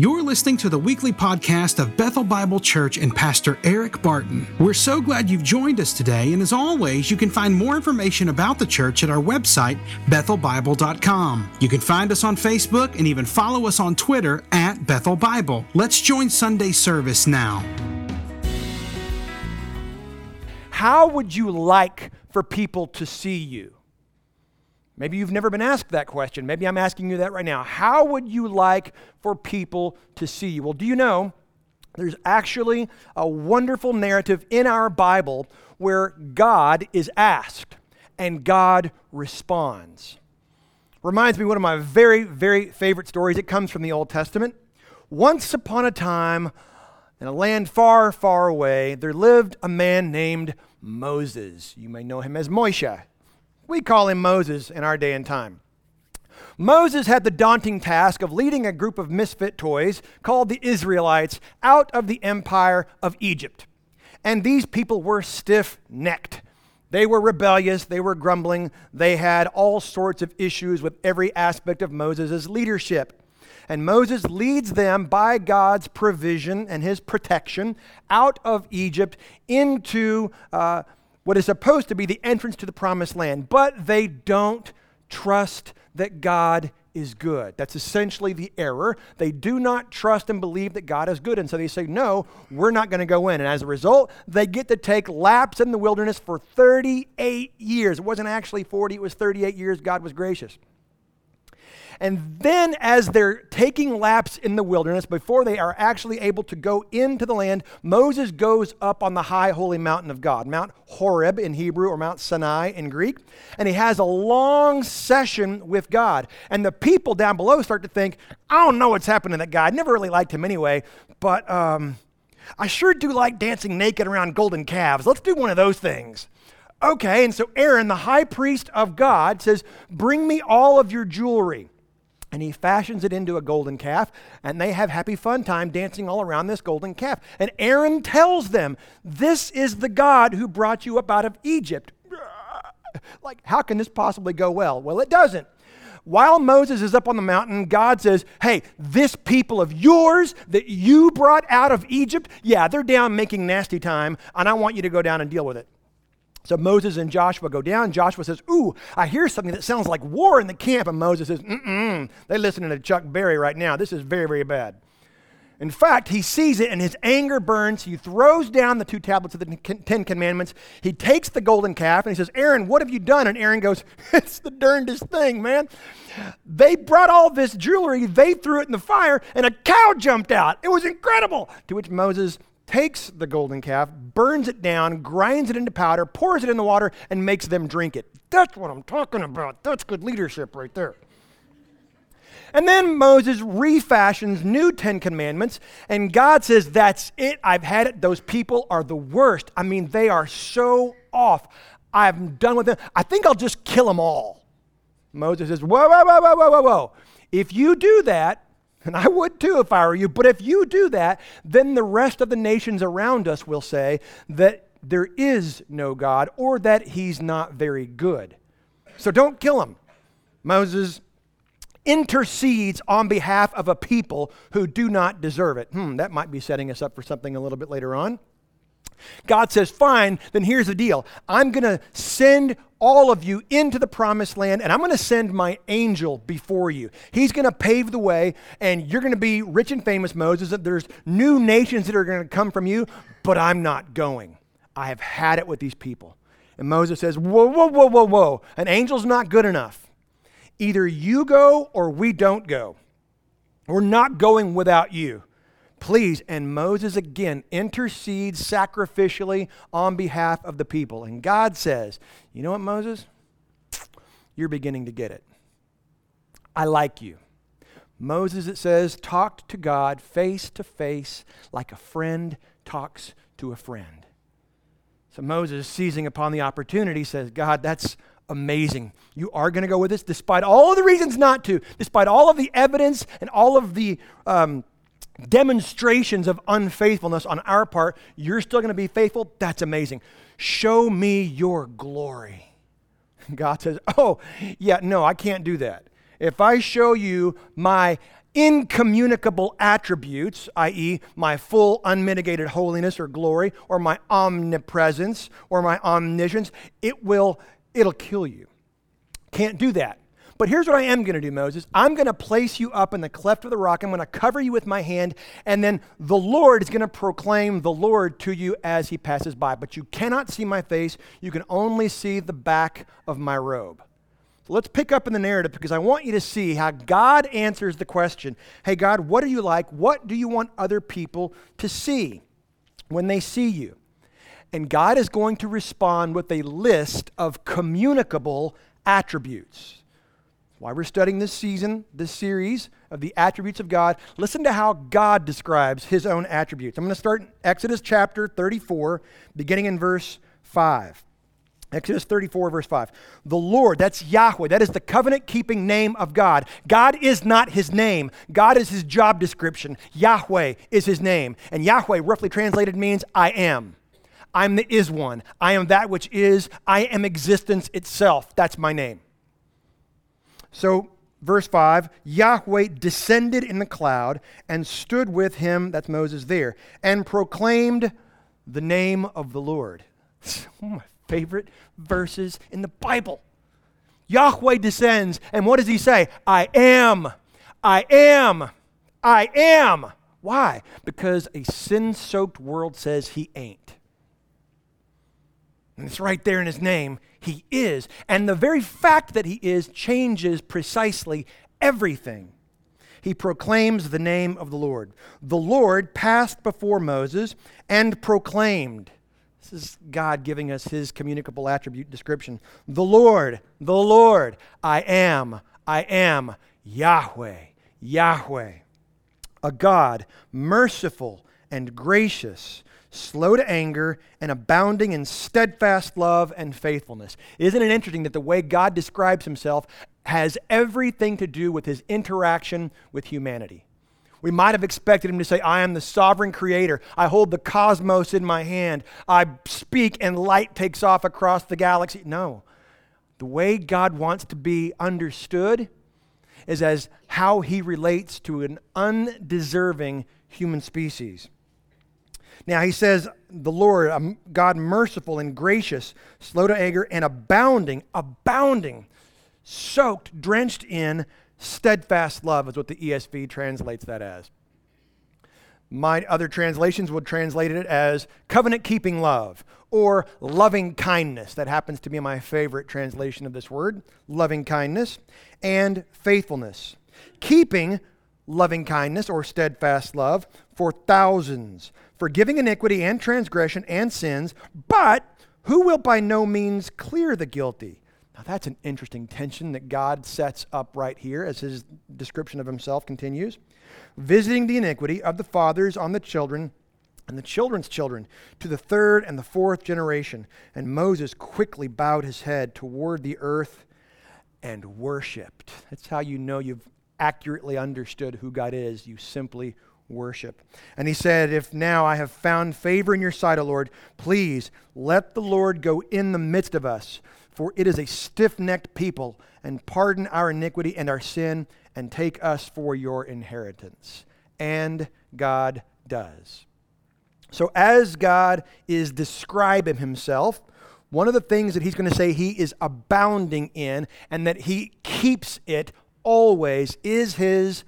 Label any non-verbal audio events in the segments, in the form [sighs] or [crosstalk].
You're listening to the weekly podcast of Bethel Bible Church and Pastor Eric Barton. We're so glad you've joined us today, and as always, you can find more information about the church at our website, bethelbible.com. You can find us on Facebook and even follow us on Twitter at Bethel Bible. Let's join Sunday service now. How would you like for people to see you? Maybe you've never been asked that question. Maybe I'm asking you that right now. How would you like for people to see you? Well, do you know there's actually a wonderful narrative in our Bible where God is asked and God responds? Reminds me of one of my very, very favorite stories. It comes from the Old Testament. Once upon a time, in a land far, far away, there lived a man named Moses. You may know him as Moshe. We call him Moses in our day and time. Moses had the daunting task of leading a group of misfit toys called the Israelites out of the empire of Egypt. And these people were stiff necked. They were rebellious, they were grumbling, they had all sorts of issues with every aspect of Moses' leadership. And Moses leads them by God's provision and his protection out of Egypt into uh, what is supposed to be the entrance to the promised land, but they don't trust that God is good. That's essentially the error. They do not trust and believe that God is good. And so they say, no, we're not going to go in. And as a result, they get to take laps in the wilderness for 38 years. It wasn't actually 40, it was 38 years. God was gracious. And then, as they're taking laps in the wilderness, before they are actually able to go into the land, Moses goes up on the high holy mountain of God, Mount Horeb in Hebrew or Mount Sinai in Greek. And he has a long session with God. And the people down below start to think, I don't know what's happening to that guy. I never really liked him anyway, but um, I sure do like dancing naked around golden calves. Let's do one of those things. Okay, and so Aaron, the high priest of God, says, Bring me all of your jewelry and he fashions it into a golden calf, and they have happy fun time dancing all around this golden calf. And Aaron tells them, This is the God who brought you up out of Egypt. [sighs] Like, how can this possibly go well? Well, it doesn't. While Moses is up on the mountain, God says, Hey, this people of yours that you brought out of Egypt, yeah, they're down making nasty time, and I want you to go down and deal with it. So Moses and Joshua go down. Joshua says, Ooh, I hear something that sounds like war in the camp. And Moses says, Mm-mm. They're listening to Chuck Berry right now. This is very, very bad. In fact, he sees it and his anger burns. He throws down the two tablets of the Ten Commandments. He takes the golden calf and he says, Aaron, what have you done? And Aaron goes, [laughs] It's the darndest thing, man. They brought all this jewelry, they threw it in the fire, and a cow jumped out. It was incredible. To which Moses takes the golden calf, burns it down, grinds it into powder, pours it in the water, and makes them drink it. That's what I'm talking about. That's good leadership right there. And then Moses refashions new Ten Commandments, and God says, That's it. I've had it. Those people are the worst. I mean, they are so off. I'm done with them. I think I'll just kill them all. Moses says, Whoa, whoa, whoa, whoa, whoa, whoa, whoa. If you do that, and I would too if I were you. But if you do that, then the rest of the nations around us will say that there is no God or that he's not very good. So don't kill him. Moses intercedes on behalf of a people who do not deserve it. Hmm, that might be setting us up for something a little bit later on. God says, Fine, then here's the deal. I'm going to send all of you into the promised land, and I'm going to send my angel before you. He's going to pave the way, and you're going to be rich and famous, Moses. There's new nations that are going to come from you, but I'm not going. I have had it with these people. And Moses says, Whoa, whoa, whoa, whoa, whoa. An angel's not good enough. Either you go or we don't go. We're not going without you. Please. And Moses again intercedes sacrificially on behalf of the people. And God says, You know what, Moses? You're beginning to get it. I like you. Moses, it says, talked to God face to face like a friend talks to a friend. So Moses, seizing upon the opportunity, says, God, that's amazing. You are going to go with us despite all of the reasons not to, despite all of the evidence and all of the um, demonstrations of unfaithfulness on our part, you're still going to be faithful. That's amazing. Show me your glory. [laughs] God says, Oh, yeah, no, I can't do that. If I show you my incommunicable attributes, i.e., my full unmitigated holiness or glory, or my omnipresence, or my omniscience, it will it'll kill you. Can't do that. But here's what I am going to do, Moses. I'm going to place you up in the cleft of the rock. I'm going to cover you with my hand, and then the Lord is going to proclaim the Lord to you as he passes by. But you cannot see my face. You can only see the back of my robe. So let's pick up in the narrative because I want you to see how God answers the question Hey, God, what are you like? What do you want other people to see when they see you? And God is going to respond with a list of communicable attributes. Why we're studying this season, this series of the attributes of God. Listen to how God describes his own attributes. I'm going to start in Exodus chapter 34, beginning in verse 5. Exodus 34, verse 5. The Lord, that's Yahweh, that is the covenant keeping name of God. God is not his name, God is his job description. Yahweh is his name. And Yahweh, roughly translated, means I am. I'm the is one. I am that which is. I am existence itself. That's my name. So, verse 5 Yahweh descended in the cloud and stood with him, that's Moses there, and proclaimed the name of the Lord. It's [laughs] one of my favorite verses in the Bible. Yahweh descends, and what does he say? I am, I am, I am. Why? Because a sin soaked world says he ain't. And it's right there in his name. He is. And the very fact that he is changes precisely everything. He proclaims the name of the Lord. The Lord passed before Moses and proclaimed. This is God giving us his communicable attribute description. The Lord, the Lord, I am, I am Yahweh, Yahweh, a God merciful and gracious slow to anger, and abounding in steadfast love and faithfulness. Isn't it interesting that the way God describes himself has everything to do with his interaction with humanity? We might have expected him to say, I am the sovereign creator. I hold the cosmos in my hand. I speak and light takes off across the galaxy. No. The way God wants to be understood is as how he relates to an undeserving human species. Now he says, the Lord, um, God merciful and gracious, slow to anger, and abounding, abounding, soaked, drenched in steadfast love, is what the ESV translates that as. My other translations would translate it as covenant keeping love or loving kindness. That happens to be my favorite translation of this word loving kindness and faithfulness. Keeping loving kindness or steadfast love for thousands forgiving iniquity and transgression and sins, but who will by no means clear the guilty? Now, that's an interesting tension that God sets up right here as his description of himself continues. Visiting the iniquity of the fathers on the children and the children's children to the third and the fourth generation. And Moses quickly bowed his head toward the earth and worshiped. That's how you know you've accurately understood who God is. You simply worship. And he said, If now I have found favor in your sight, O Lord, please let the Lord go in the midst of us, for it is a stiff necked people, and pardon our iniquity and our sin, and take us for your inheritance. And God does. So, as God is describing himself, one of the things that he's going to say he is abounding in and that he keeps it always is his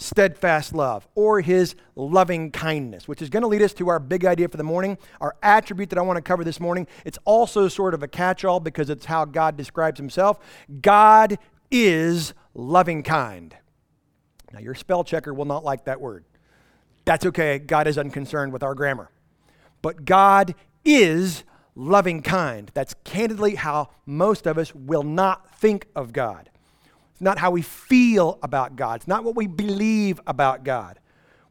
steadfast love or his loving kindness, which is going to lead us to our big idea for the morning, our attribute that I want to cover this morning. It's also sort of a catch all because it's how God describes himself. God is loving kind. Now, your spell checker will not like that word. That's okay. God is unconcerned with our grammar. But God is loving kind. That's candidly how most of us will not think of God. It's not how we feel about God. It's not what we believe about God.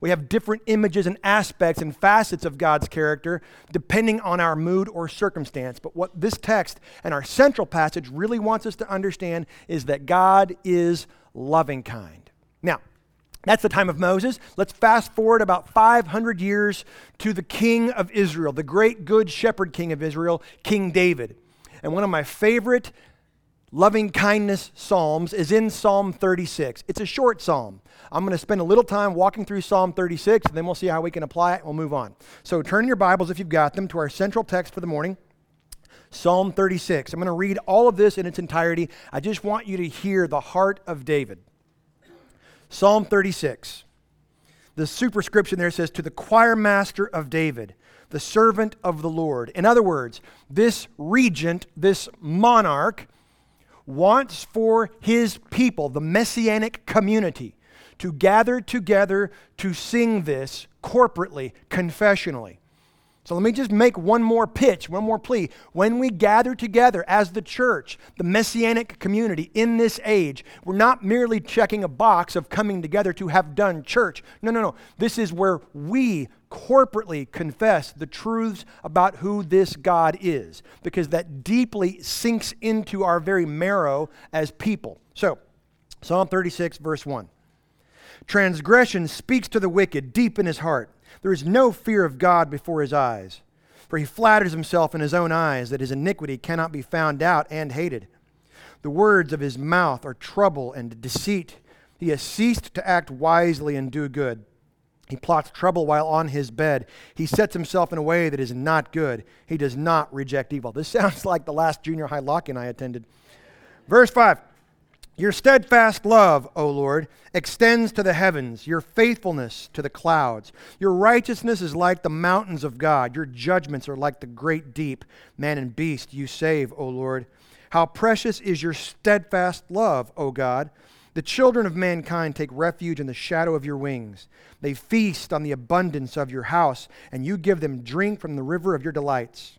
We have different images and aspects and facets of God's character depending on our mood or circumstance. But what this text and our central passage really wants us to understand is that God is loving kind. Now, that's the time of Moses. Let's fast forward about 500 years to the king of Israel, the great good shepherd king of Israel, King David. And one of my favorite loving kindness psalms is in Psalm 36. It's a short psalm. I'm going to spend a little time walking through Psalm 36, and then we'll see how we can apply it. We'll move on. So turn your Bibles, if you've got them, to our central text for the morning. Psalm 36. I'm going to read all of this in its entirety. I just want you to hear the heart of David. Psalm 36. The superscription there says, To the choir master of David, the servant of the Lord. In other words, this regent, this monarch, wants for his people, the messianic community, to gather together to sing this corporately, confessionally. So let me just make one more pitch, one more plea. When we gather together as the church, the messianic community in this age, we're not merely checking a box of coming together to have done church. No, no, no. This is where we corporately confess the truths about who this God is, because that deeply sinks into our very marrow as people. So, Psalm 36, verse 1. Transgression speaks to the wicked deep in his heart. There is no fear of God before his eyes, for he flatters himself in his own eyes that his iniquity cannot be found out and hated. The words of his mouth are trouble and deceit. He has ceased to act wisely and do good. He plots trouble while on his bed. He sets himself in a way that is not good. He does not reject evil. This [laughs] sounds like the last junior high lock in I attended. Verse 5 your steadfast love, O Lord, extends to the heavens, your faithfulness to the clouds. Your righteousness is like the mountains of God, your judgments are like the great deep. Man and beast you save, O Lord. How precious is your steadfast love, O God. The children of mankind take refuge in the shadow of your wings. They feast on the abundance of your house, and you give them drink from the river of your delights.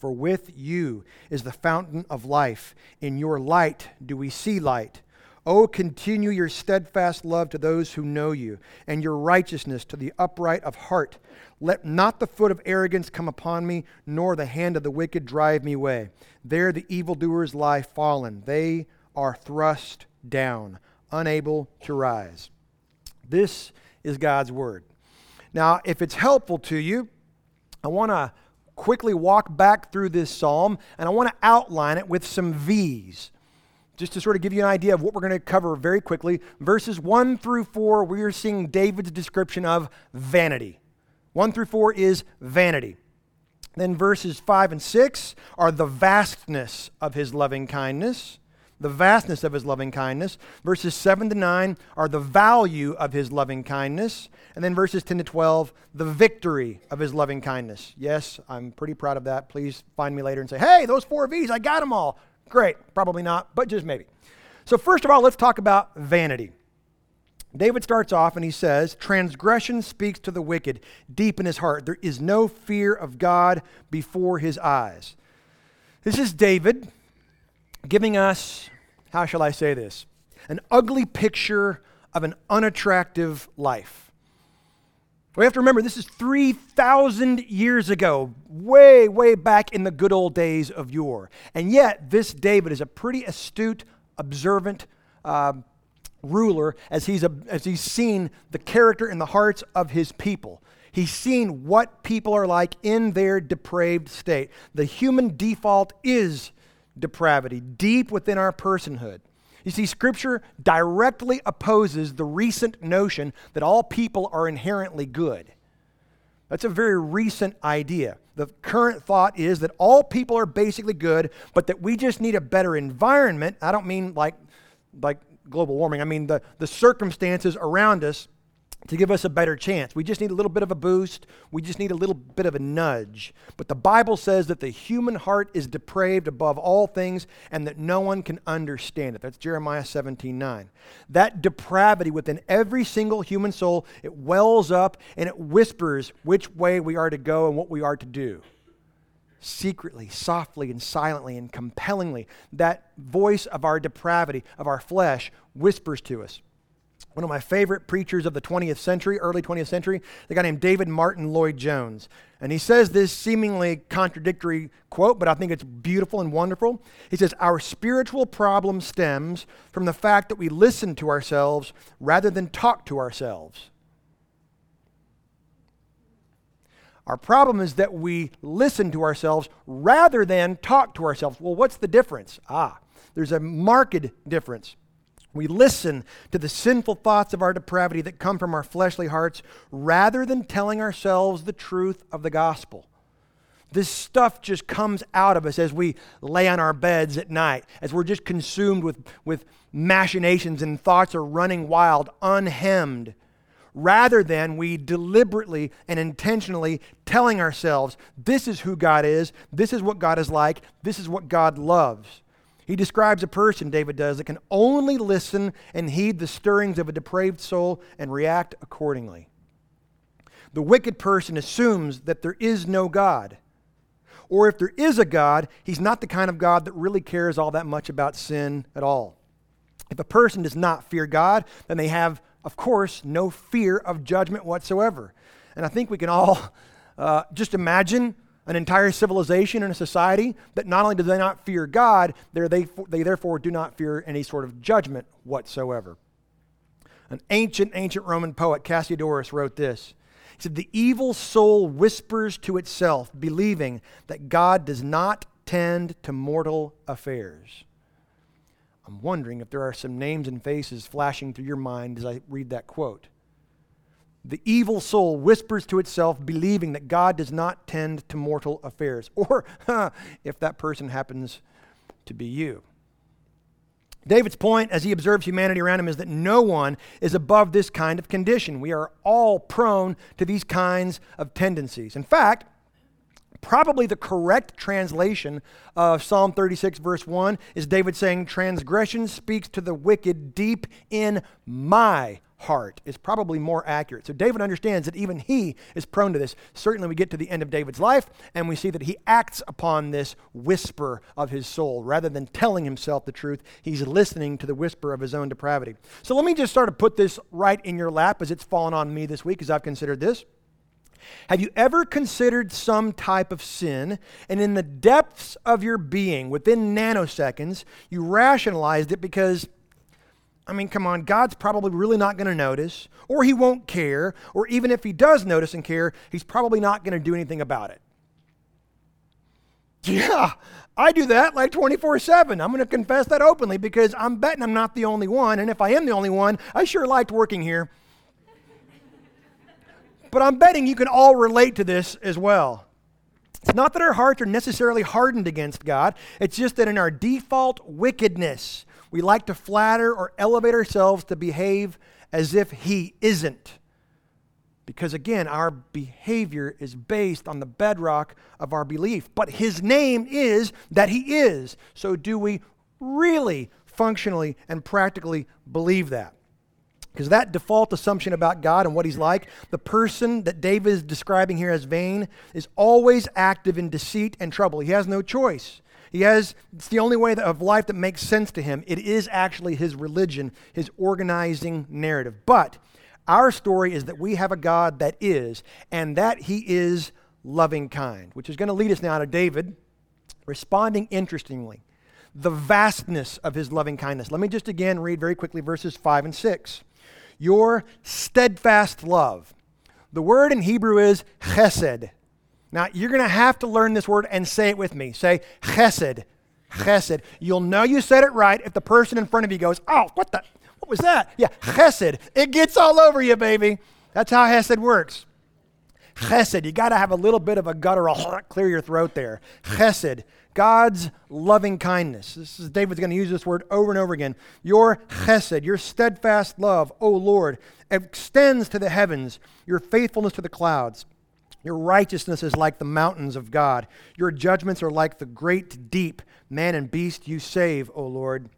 For with you is the fountain of life. In your light do we see light. Oh, continue your steadfast love to those who know you, and your righteousness to the upright of heart. Let not the foot of arrogance come upon me, nor the hand of the wicked drive me away. There the evildoers lie fallen. They are thrust down, unable to rise. This is God's word. Now, if it's helpful to you, I want to quickly walk back through this psalm, and I want to outline it with some V's. Just to sort of give you an idea of what we're going to cover very quickly. Verses 1 through 4, we are seeing David's description of vanity. 1 through 4 is vanity. Then verses 5 and 6 are the vastness of his loving kindness the vastness of his loving kindness. Verses 7 to 9 are the value of his loving kindness. And then verses 10 to 12, the victory of his loving kindness. Yes, I'm pretty proud of that. Please find me later and say, hey, those four V's, I got them all. Great. Probably not, but just maybe. So, first of all, let's talk about vanity. David starts off and he says, Transgression speaks to the wicked deep in his heart. There is no fear of God before his eyes. This is David giving us, how shall I say this, an ugly picture of an unattractive life. We have to remember this is 3,000 years ago, way, way back in the good old days of yore. And yet, this David is a pretty astute, observant uh, ruler as he's, a, as he's seen the character and the hearts of his people. He's seen what people are like in their depraved state. The human default is depravity deep within our personhood. You see, Scripture directly opposes the recent notion that all people are inherently good. That's a very recent idea. The current thought is that all people are basically good, but that we just need a better environment. I don't mean like, like global warming, I mean the, the circumstances around us to give us a better chance. We just need a little bit of a boost. We just need a little bit of a nudge. But the Bible says that the human heart is depraved above all things and that no one can understand it. That's Jeremiah 17 9. That depravity within every single human soul, it wells up and it whispers which way we are to go and what we are to do. Secretly, softly, and silently, and compellingly, that voice of our depravity, of our flesh, whispers to us one of my favorite preachers of the 20th century, early 20th century, the guy named David Martyn Lloyd Jones. And he says this seemingly contradictory quote, but I think it's beautiful and wonderful. He says, Our spiritual problem stems from the fact that we listen to ourselves rather than talk to ourselves. Our problem is that we listen to ourselves rather than talk to ourselves. Well, what's the difference? Ah, there's a marked difference. We listen to the sinful thoughts of our depravity that come from our fleshly hearts rather than telling ourselves the truth of the gospel. This stuff just comes out of us as we lay on our beds at night, as we're just consumed with, with machinations and thoughts are running wild, unhemmed, rather than we deliberately and intentionally telling ourselves, this is who God is, this is what God is like, this is what God loves. He describes a person, David does, that can only listen and heed the stirrings of a depraved soul and react accordingly. The wicked person assumes that there is no God. Or if there is a God, he's not the kind of God that really cares all that much about sin at all. If a person does not fear God, then they have, of course, no fear of judgment whatsoever. And I think we can all [laughs] uh, just imagine an entire civilization and a society that not only do they not fear God, they, they therefore do not fear any sort of judgment whatsoever. An ancient, ancient Roman poet, Cassiodorus, wrote this he said, The evil soul whispers to itself, believing that God does not tend to mortal affairs. I'm wondering if there are some names and faces flashing through your mind as I read that quote. The evil soul whispers to itself, believing that God does not tend to mortal affairs. [laughs] Or if that person happens to be you. David's point, as he observes humanity around him, is that no one is above this kind of condition. We are all prone to these kinds of tendencies. In fact, probably the correct translation of Psalm 36, verse 1, is David saying, Transgression speaks to the wicked deep in my heart is probably more accurate. So David understands that even he is prone to this. Certainly, we get to the end of David's life and we see that he acts upon this whisper of his soul. Rather than telling himself the truth, he's listening to the whisper of his own depravity. So let me just start to put this right in your lap as it's fallen on me this week as I've considered this. Have you ever considered some type of sin, and in the depths of your being, within nanoseconds, you rationalized it because I mean, come on, God's probably really not going to notice, or he won't care, or even if he does notice and care, he's probably not going to do anything about it. Yeah, I do that like 24 7. I'm going to confess that openly because I'm betting I'm not the only one. And if I am the only one, I sure liked working here. but I'm betting you can all relate to this as well. It's not that our hearts are necessarily hardened against God, it's just that in our default wickedness, we like to flatter or elevate ourselves to behave as if He isn't. Because again, our behavior is based on the bedrock of our belief. But His name is that He is. So, do we really functionally and practically believe that? Because that default assumption about God and what He's like, the person that David is describing here as vain, is always active in deceit and trouble. He has no choice. He has, it's the only way of life that makes sense to him. It is actually his religion, his organizing narrative. But our story is that we have a God that is, and that he is loving kind, which is going to lead us now to David responding interestingly. The vastness of his loving kindness. Let me just again read very quickly verses 5 and 6. Your steadfast love. The word in Hebrew is chesed. Now, you're going to have to learn this word and say it with me. Say chesed. Chesed. You'll know you said it right if the person in front of you goes, Oh, what the? What was that? Yeah, chesed. It gets all over you, baby. That's how chesed works. Chesed. You got to have a little bit of a guttural clear your throat there. Chesed. God's loving kindness. This is David's going to use this word over and over again. Your chesed, your steadfast love, O Lord, extends to the heavens, your faithfulness to the clouds. Your righteousness is like the mountains of God. Your judgments are like the great deep. Man and beast you save, O Lord.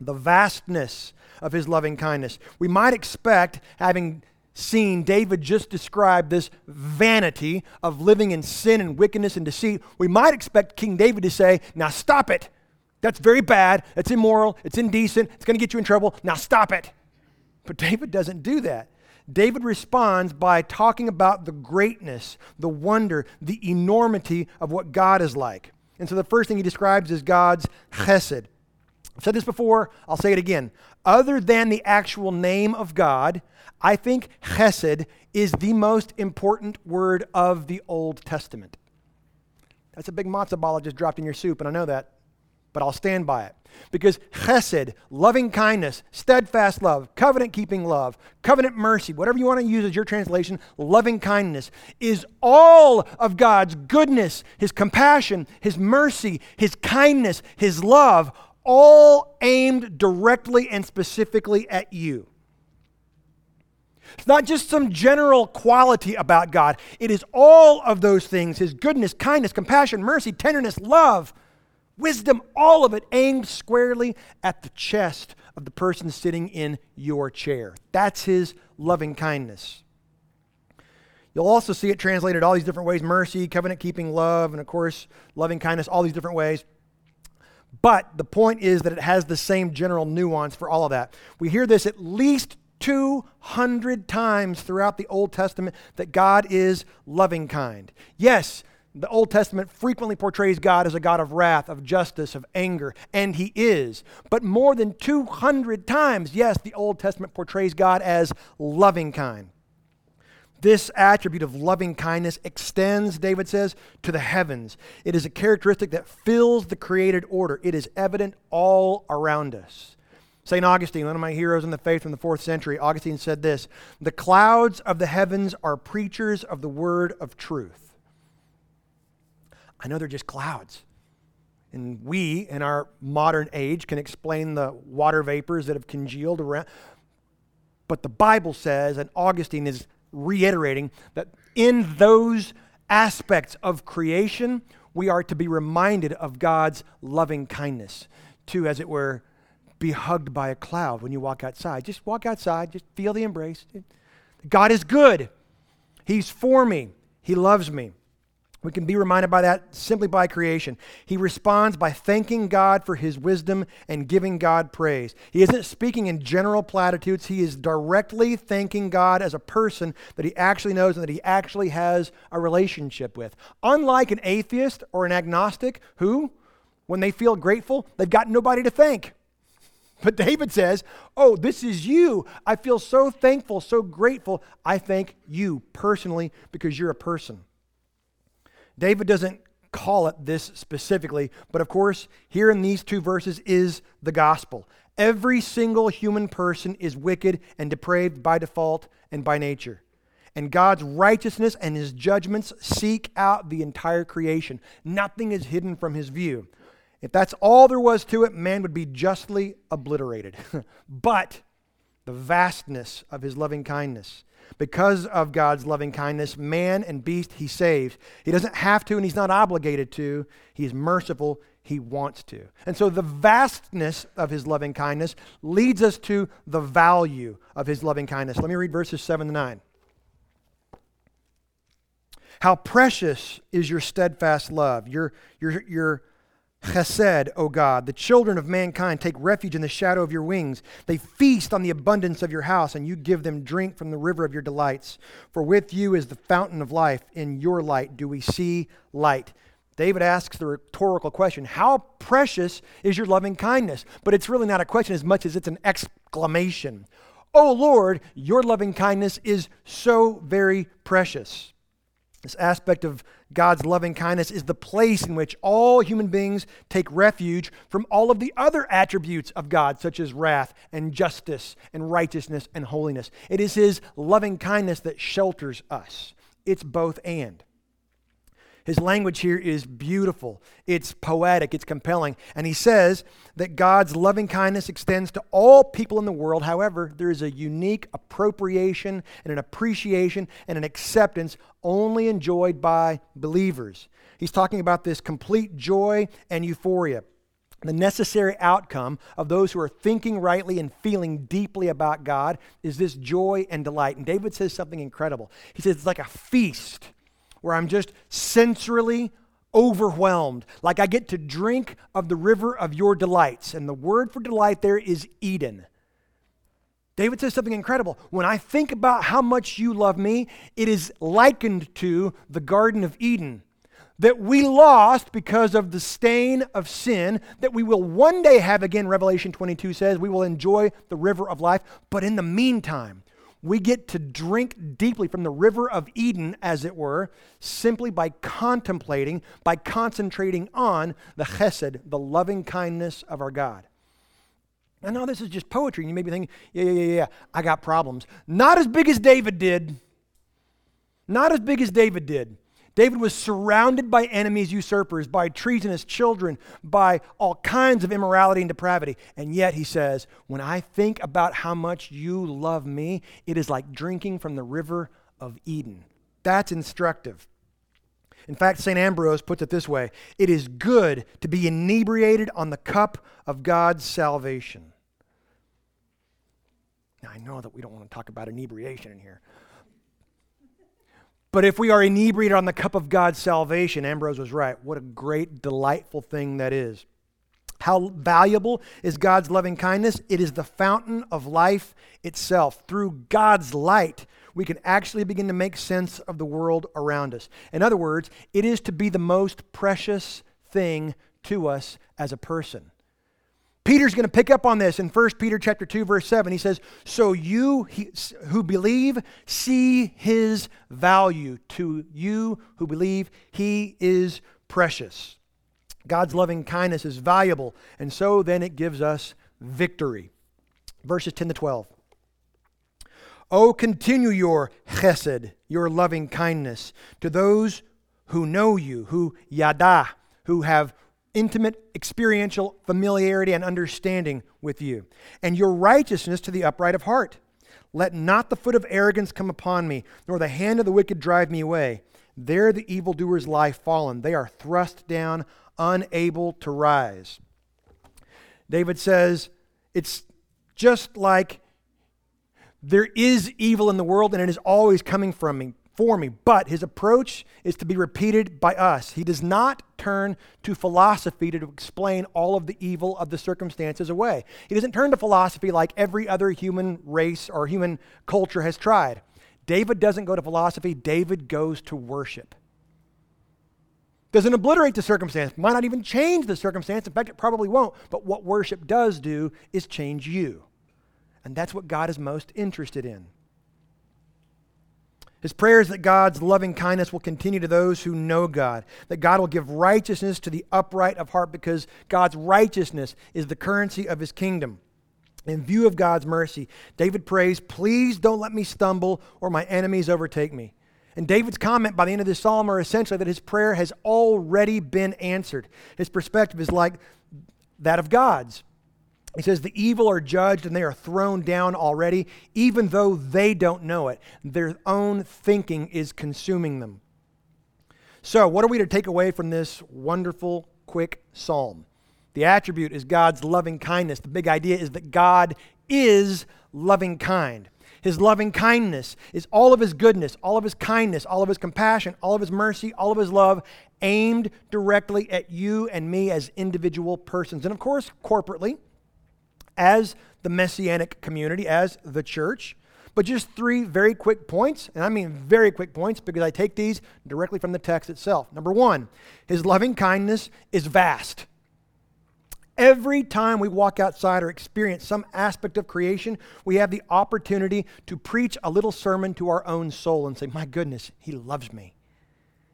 The vastness of his loving kindness. We might expect, having seen David just describe this vanity of living in sin and wickedness and deceit, we might expect King David to say, Now stop it. That's very bad. That's immoral. It's indecent. It's going to get you in trouble. Now stop it. But David doesn't do that. David responds by talking about the greatness, the wonder, the enormity of what God is like. And so the first thing he describes is God's chesed. I've said this before, I'll say it again. Other than the actual name of God, I think chesed is the most important word of the Old Testament. That's a big matzo ball I just dropped in your soup, and I know that. But I'll stand by it. Because chesed, loving kindness, steadfast love, covenant keeping love, covenant mercy, whatever you want to use as your translation, loving kindness, is all of God's goodness, His compassion, His mercy, His kindness, His love, all aimed directly and specifically at you. It's not just some general quality about God, it is all of those things His goodness, kindness, compassion, mercy, tenderness, love Wisdom, all of it aimed squarely at the chest of the person sitting in your chair. That's his loving kindness. You'll also see it translated all these different ways mercy, covenant keeping love, and of course, loving kindness, all these different ways. But the point is that it has the same general nuance for all of that. We hear this at least 200 times throughout the Old Testament that God is loving kind. Yes, the Old Testament frequently portrays God as a God of wrath, of justice, of anger, and He is. But more than 200 times, yes, the Old Testament portrays God as loving kind. This attribute of loving kindness extends, David says, to the heavens. It is a characteristic that fills the created order, it is evident all around us. St. Augustine, one of my heroes in the faith from the fourth century, Augustine said this The clouds of the heavens are preachers of the word of truth. I know they're just clouds. And we, in our modern age, can explain the water vapors that have congealed around. But the Bible says, and Augustine is reiterating, that in those aspects of creation, we are to be reminded of God's loving kindness, to, as it were, be hugged by a cloud when you walk outside. Just walk outside, just feel the embrace. God is good. He's for me. He loves me. We can be reminded by that simply by creation. He responds by thanking God for his wisdom and giving God praise. He isn't speaking in general platitudes. He is directly thanking God as a person that he actually knows and that he actually has a relationship with. Unlike an atheist or an agnostic who, when they feel grateful, they've got nobody to thank. [laughs] But David says, Oh, this is you. I feel so thankful, so grateful. I thank you personally because you're a person. David doesn't call it this specifically, but of course, here in these two verses is the gospel. Every single human person is wicked and depraved by default and by nature. And God's righteousness and his judgments seek out the entire creation. Nothing is hidden from his view. If that's all there was to it, man would be justly obliterated. [laughs] but the vastness of his loving kindness because of God's loving kindness, man and beast he saves. He doesn't have to and he's not obligated to. He is merciful. He wants to. And so the vastness of his loving kindness leads us to the value of his loving kindness. Let me read verses 7 to 9. How precious is your steadfast love, your, your, your Chesed, O God, the children of mankind take refuge in the shadow of your wings. They feast on the abundance of your house, and you give them drink from the river of your delights. For with you is the fountain of life. In your light do we see light. David asks the rhetorical question How precious is your loving kindness? But it's really not a question as much as it's an exclamation. Oh Lord, your loving kindness is so very precious. This aspect of God's loving kindness is the place in which all human beings take refuge from all of the other attributes of God, such as wrath and justice and righteousness and holiness. It is His loving kindness that shelters us. It's both and. His language here is beautiful, it's poetic, it's compelling. And he says that God's loving kindness extends to all people in the world. However, there is a unique appropriation and an appreciation and an acceptance only enjoyed by believers. He's talking about this complete joy and euphoria the necessary outcome of those who are thinking rightly and feeling deeply about God is this joy and delight. And David says something incredible. He says it's like a feast where I'm just sensorily overwhelmed, like I get to drink of the river of your delights. And the word for delight there is Eden. David says something incredible. When I think about how much you love me, it is likened to the Garden of Eden that we lost because of the stain of sin, that we will one day have again, Revelation 22 says, we will enjoy the river of life. But in the meantime, We get to drink deeply from the river of Eden, as it were, simply by contemplating, by concentrating on the chesed, the loving kindness of our God. I know this is just poetry, and you may be thinking, yeah, yeah, yeah, yeah, I got problems. Not as big as David did. Not as big as David did. David was surrounded by enemies, usurpers, by treasonous children, by all kinds of immorality and depravity. And yet he says, When I think about how much you love me, it is like drinking from the river of Eden. That's instructive. In fact, St. Ambrose puts it this way It is good to be inebriated on the cup of God's salvation. Now, I know that we don't want to talk about inebriation in here, but if we are inebriated on the cup of God's salvation, Ambrose was right. What a great, delightful thing that is. How valuable is God's loving kindness? It is the fountain of life itself. Through God's light, we can actually begin to make sense of the world around us. In other words, it is to be the most precious thing to us as a person. Peter's going to pick up on this in 1 Peter chapter 2 verse 7. He says, "So you who believe see his value to you who believe he is precious." God's loving kindness is valuable, and so then it gives us victory. Verses 10 to 12. Oh, continue your chesed, your loving kindness, to those who know you, who yada, who have intimate, experiential familiarity and understanding with you, and your righteousness to the upright of heart. Let not the foot of arrogance come upon me, nor the hand of the wicked drive me away. There the evildoers lie fallen. They are thrust down, unable to rise. David says, It's just like there is evil in the world, and it is always coming from me for me. But his approach is to be repeated by us. He does not turn to philosophy to explain all of the evil of the circumstances away. He doesn't turn to philosophy like every other human race or human culture has tried. David doesn't go to philosophy, David goes to worship. Doesn't obliterate the circumstance, might not even change the circumstance. In fact, it probably won't. But what worship does do is change you. And that's what God is most interested in. His prayer is that God's loving kindness will continue to those who know God, that God will give righteousness to the upright of heart because God's righteousness is the currency of his kingdom. In view of God's mercy, David prays, Please don't let me stumble or my enemies overtake me. And David's comment by the end of this psalm are essentially that his prayer has already been answered. His perspective is like that of God's. He says, The evil are judged and they are thrown down already, even though they don't know it. Their own thinking is consuming them. So, what are we to take away from this wonderful, quick psalm? The attribute is God's loving kindness. The big idea is that God is loving kind. His loving kindness is all of his goodness, all of his kindness, all of his compassion, all of his mercy, all of his love aimed directly at you and me as individual persons. And of course, corporately as the messianic community, as the church. But just three very quick points, and I mean very quick points because I take these directly from the text itself. Number one, his loving kindness is vast. Every time we walk outside or experience some aspect of creation, we have the opportunity to preach a little sermon to our own soul and say, My goodness, he loves me.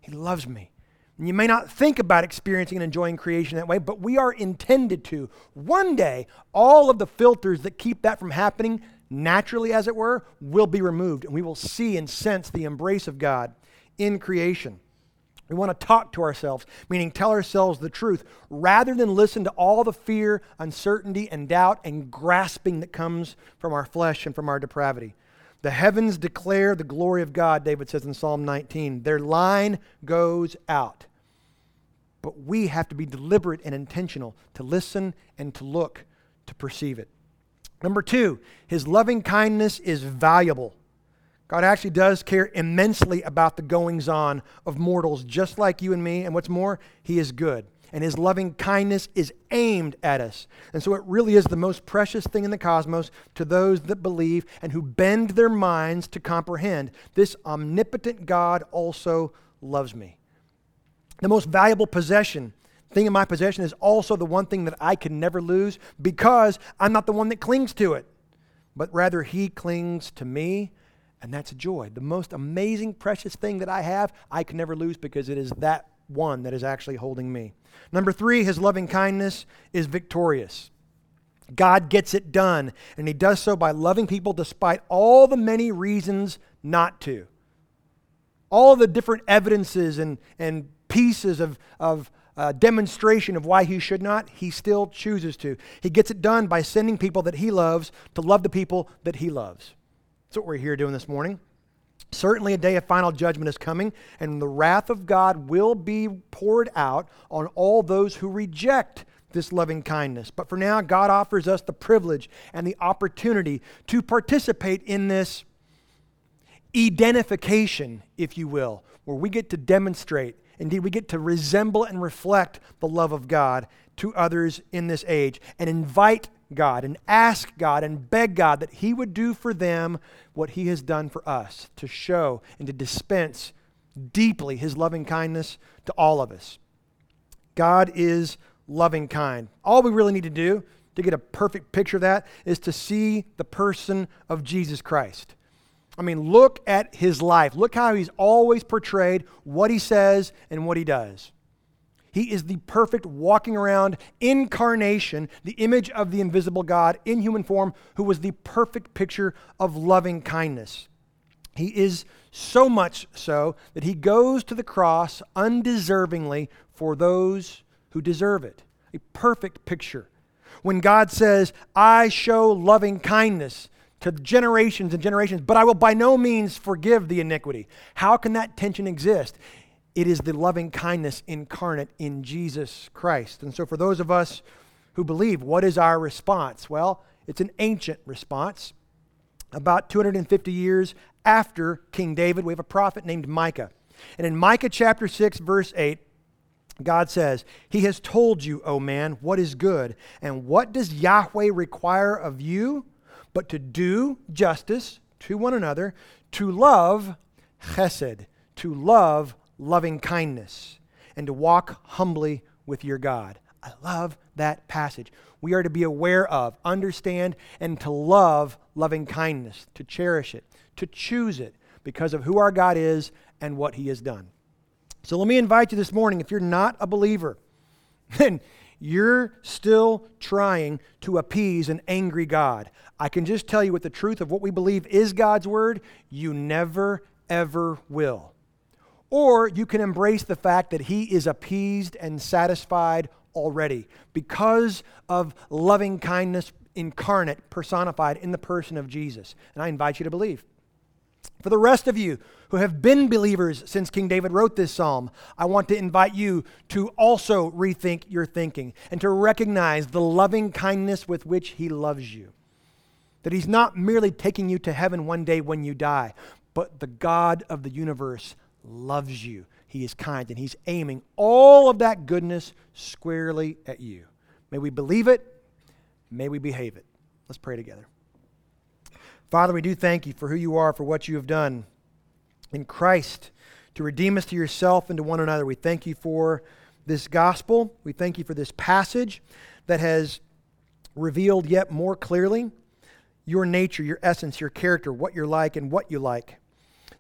He loves me. You may not think about experiencing and enjoying creation that way, but we are intended to. One day, all of the filters that keep that from happening, naturally as it were, will be removed, and we will see and sense the embrace of God in creation. We want to talk to ourselves, meaning tell ourselves the truth, rather than listen to all the fear, uncertainty, and doubt and grasping that comes from our flesh and from our depravity. The heavens declare the glory of God, David says in Psalm 19. Their line goes out. But we have to be deliberate and intentional to listen and to look to perceive it. Number two, his loving kindness is valuable. God actually does care immensely about the goings on of mortals just like you and me. And what's more, he is good and his loving kindness is aimed at us. And so it really is the most precious thing in the cosmos to those that believe and who bend their minds to comprehend. This omnipotent God also loves me. The most valuable possession thing in my possession is also the one thing that I can never lose because I'm not the one that clings to it. but rather he clings to me, and that's a joy. The most amazing, precious thing that I have, I can never lose because it is that one that is actually holding me. Number three, his loving kindness is victorious. God gets it done, and he does so by loving people despite all the many reasons not to. All the different evidences and, and pieces of, of uh, demonstration of why he should not, he still chooses to. He gets it done by sending people that he loves to love the people that he loves. That's what we're here doing this morning. Certainly, a day of final judgment is coming, and the wrath of God will be poured out on all those who reject this loving kindness. But for now, God offers us the privilege and the opportunity to participate in this identification, if you will, where we get to demonstrate, indeed, we get to resemble and reflect the love of God to others in this age and invite God and ask God and beg God that He would do for them what He has done for us to show and to dispense deeply His loving kindness to all of us. God is loving kind. All we really need to do to get a perfect picture of that is to see the person of Jesus Christ. I mean, look at his life. Look how he's always portrayed what he says and what he does. He is the perfect walking around incarnation, the image of the invisible God in human form, who was the perfect picture of loving kindness. He is so much so that he goes to the cross undeservingly for those who deserve it. A perfect picture. When God says, I show loving kindness to generations and generations, but I will by no means forgive the iniquity. How can that tension exist? It is the loving kindness incarnate in Jesus Christ. And so, for those of us who believe, what is our response? Well, it's an ancient response. About 250 years after King David, we have a prophet named Micah. And in Micah chapter 6, verse 8, God says, He has told you, O man, what is good. And what does Yahweh require of you? But to do justice to one another, to love chesed, to love loving kindness, and to walk humbly with your God. I love that passage. We are to be aware of, understand, and to love loving kindness, to cherish it, to choose it because of who our God is and what He has done. So let me invite you this morning if you're not a believer, [laughs] then you're still trying to appease an angry God. I can just tell you with the truth of what we believe is God's word, you never, ever will. Or you can embrace the fact that He is appeased and satisfied already because of loving kindness incarnate, personified in the person of Jesus. And I invite you to believe. For the rest of you who have been believers since King David wrote this psalm, I want to invite you to also rethink your thinking and to recognize the loving kindness with which he loves you. That he's not merely taking you to heaven one day when you die, but the God of the universe loves you. He is kind and he's aiming all of that goodness squarely at you. May we believe it. May we behave it. Let's pray together. Father, we do thank you for who you are, for what you have done in Christ to redeem us to yourself and to one another. We thank you for this gospel. We thank you for this passage that has revealed yet more clearly your nature, your essence, your character, what you're like, and what you like.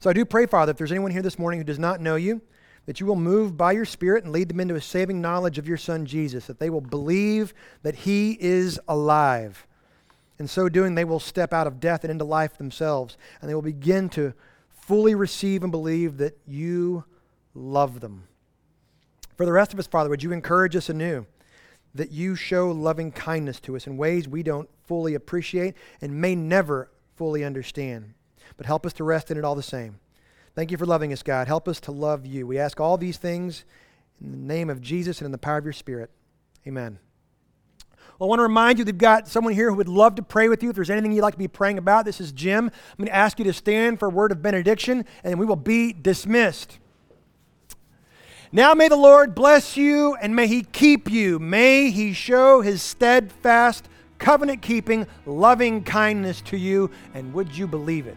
So I do pray, Father, if there's anyone here this morning who does not know you, that you will move by your Spirit and lead them into a saving knowledge of your Son Jesus, that they will believe that He is alive in so doing, they will step out of death and into life themselves, and they will begin to fully receive and believe that you love them. For the rest of us, Father, would you encourage us anew that you show loving kindness to us in ways we don't fully appreciate and may never fully understand, but help us to rest in it all the same. Thank you for loving us, God. Help us to love you. We ask all these things in the name of Jesus and in the power of your Spirit. Amen. Well, I want to remind you, they've got someone here who would love to pray with you. If there's anything you'd like to be praying about, this is Jim. I'm going to ask you to stand for a word of benediction, and we will be dismissed. Now may the Lord bless you, and may he keep you. May he show his steadfast, covenant keeping, loving kindness to you, and would you believe it?